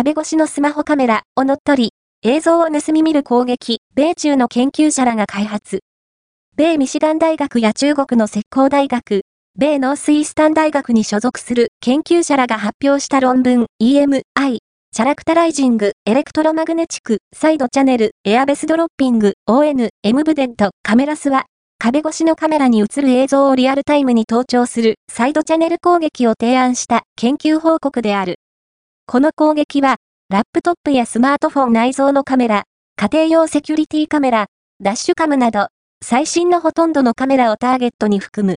壁越しのスマホカメラを乗っ取り、映像を盗み見る攻撃、米中の研究者らが開発。米ミシガン大学や中国の石膏大学、米ノースイースタン大学に所属する研究者らが発表した論文 EMI、チャラクタライジング、エレクトロマグネチク、サイドチャネル、エアベスドロッピング、ON、M ブデント、カメラスは、壁越しのカメラに映る映像をリアルタイムに盗聴するサイドチャネル攻撃を提案した研究報告である。この攻撃は、ラップトップやスマートフォン内蔵のカメラ、家庭用セキュリティカメラ、ダッシュカムなど、最新のほとんどのカメラをターゲットに含む。